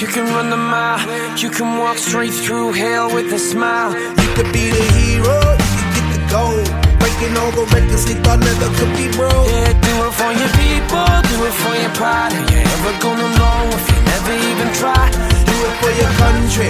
you can run the mile. You can walk straight through hell with a smile. You could be the hero, you could get the gold. Breaking all the records they thought never could be broke. Yeah, do it for your people, do it for your pride. Are you ever gonna know if you never even try? Do it for your country,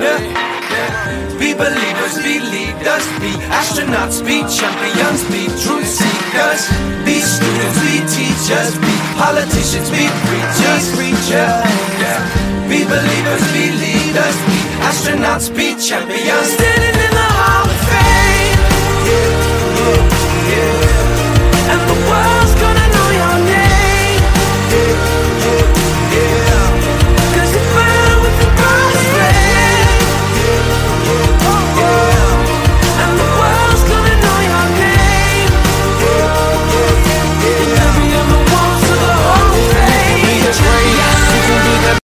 Yeah. Be believers, be leaders, be astronauts, be champions, be truth seekers. Be students, be teachers, be politicians, be preachers, preachers. Yeah. Be believers, be leaders, be astronauts, be champions. Standing in the Hall of Fame. World